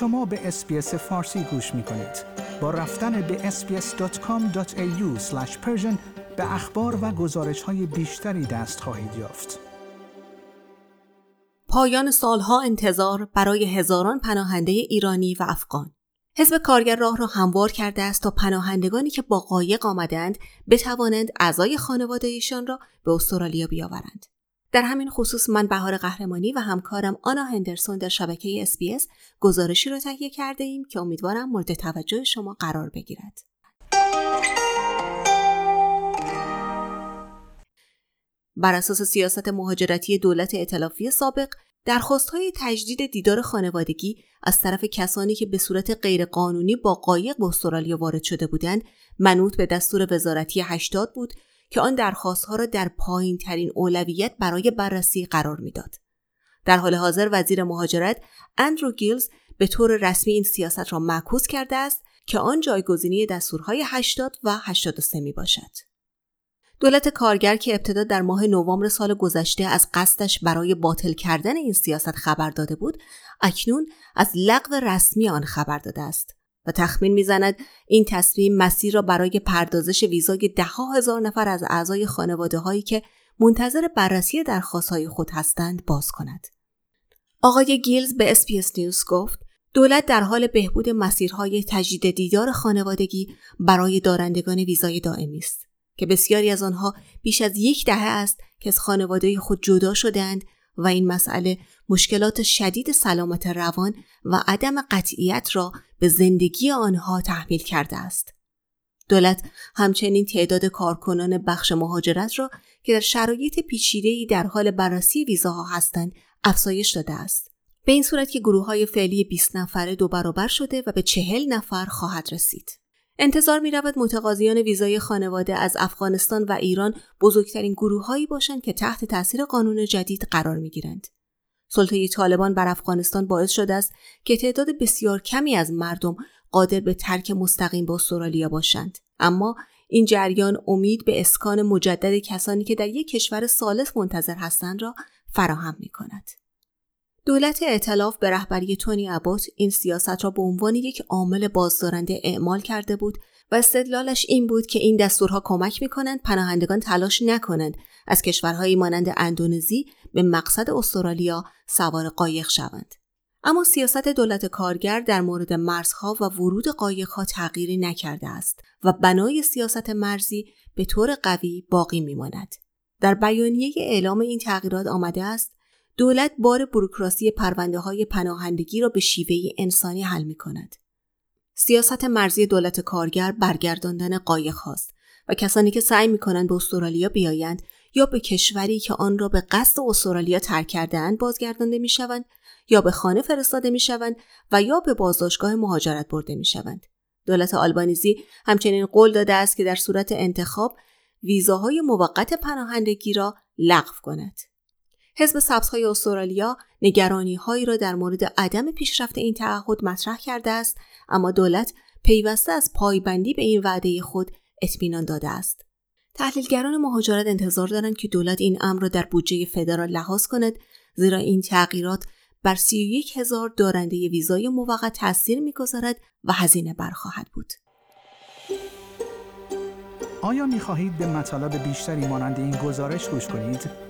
شما به اسپیس فارسی گوش می کنید. با رفتن به sbs.com.au به اخبار و گزارش های بیشتری دست خواهید یافت. پایان سالها انتظار برای هزاران پناهنده ایرانی و افغان حزب کارگر راه را هموار کرده است تا پناهندگانی که با قایق آمدند بتوانند اعضای خانوادهشان را به استرالیا بیاورند. در همین خصوص من بهار قهرمانی و همکارم آنا هندرسون در شبکه SBS گزارشی را تهیه کرده ایم که امیدوارم مورد توجه شما قرار بگیرد. بر اساس سیاست مهاجرتی دولت ائتلافی سابق های تجدید دیدار خانوادگی از طرف کسانی که به صورت غیرقانونی با قایق به استرالیا وارد شده بودند منوط به دستور وزارتی 80 بود که آن درخواستها را در پایین ترین اولویت برای بررسی قرار می‌داد. در حال حاضر وزیر مهاجرت اندرو گیلز به طور رسمی این سیاست را معکوس کرده است که آن جایگزینی دستورهای 80 و 83 می باشد. دولت کارگر که ابتدا در ماه نوامبر سال گذشته از قصدش برای باطل کردن این سیاست خبر داده بود اکنون از لغو رسمی آن خبر داده است و تخمین می‌زند این تصمیم مسیر را برای پردازش ویزای دهها هزار نفر از اعضای خانواده هایی که منتظر بررسی درخواست های خود هستند باز کند. آقای گیلز به SBS News گفت دولت در حال بهبود مسیرهای تجدید دیدار خانوادگی برای دارندگان ویزای دائمی است. که بسیاری از آنها بیش از یک دهه است که از خانواده خود جدا شدند و این مسئله مشکلات شدید سلامت روان و عدم قطعیت را به زندگی آنها تحمیل کرده است. دولت همچنین تعداد کارکنان بخش مهاجرت را که در شرایط پیچیده‌ای در حال بررسی ویزاها هستند افزایش داده است. به این صورت که گروه های فعلی 20 نفره دو برابر شده و به چهل نفر خواهد رسید. انتظار می رود متقاضیان ویزای خانواده از افغانستان و ایران بزرگترین گروههایی باشند که تحت تاثیر قانون جدید قرار می گیرند. سلطه طالبان بر افغانستان باعث شده است که تعداد بسیار کمی از مردم قادر به ترک مستقیم به استرالیا باشند اما این جریان امید به اسکان مجدد کسانی که در یک کشور سالس منتظر هستند را فراهم می کند. دولت ائتلاف به رهبری تونی ابوت این سیاست را به عنوان یک عامل بازدارنده اعمال کرده بود و استدلالش این بود که این دستورها کمک می کنند پناهندگان تلاش نکنند از کشورهایی مانند اندونزی به مقصد استرالیا سوار قایق شوند. اما سیاست دولت کارگر در مورد مرزها و ورود قایقها تغییری نکرده است و بنای سیاست مرزی به طور قوی باقی میماند. در بیانیه اعلام این تغییرات آمده است دولت بار بروکراسی پرونده های پناهندگی را به شیوه انسانی حل می کند. سیاست مرزی دولت کارگر برگرداندن قایق هاست و کسانی که سعی می کنند به استرالیا بیایند یا به کشوری که آن را به قصد استرالیا ترک کردهاند بازگردانده می شوند یا به خانه فرستاده می شوند و یا به بازداشتگاه مهاجرت برده می شوند. دولت آلبانیزی همچنین قول داده است که در صورت انتخاب ویزاهای موقت پناهندگی را لغو کند. حزب سبزهای استرالیا نگرانی هایی را در مورد عدم پیشرفت این تعهد مطرح کرده است اما دولت پیوسته از پایبندی به این وعده خود اطمینان داده است تحلیلگران مهاجرت انتظار دارند که دولت این امر را در بودجه فدرال لحاظ کند زیرا این تغییرات بر 31 هزار دارنده ویزای موقت تاثیر می‌گذارد و هزینه برخواهد بود. آیا می خواهید به مطالب بیشتری مانند این گزارش گوش کنید؟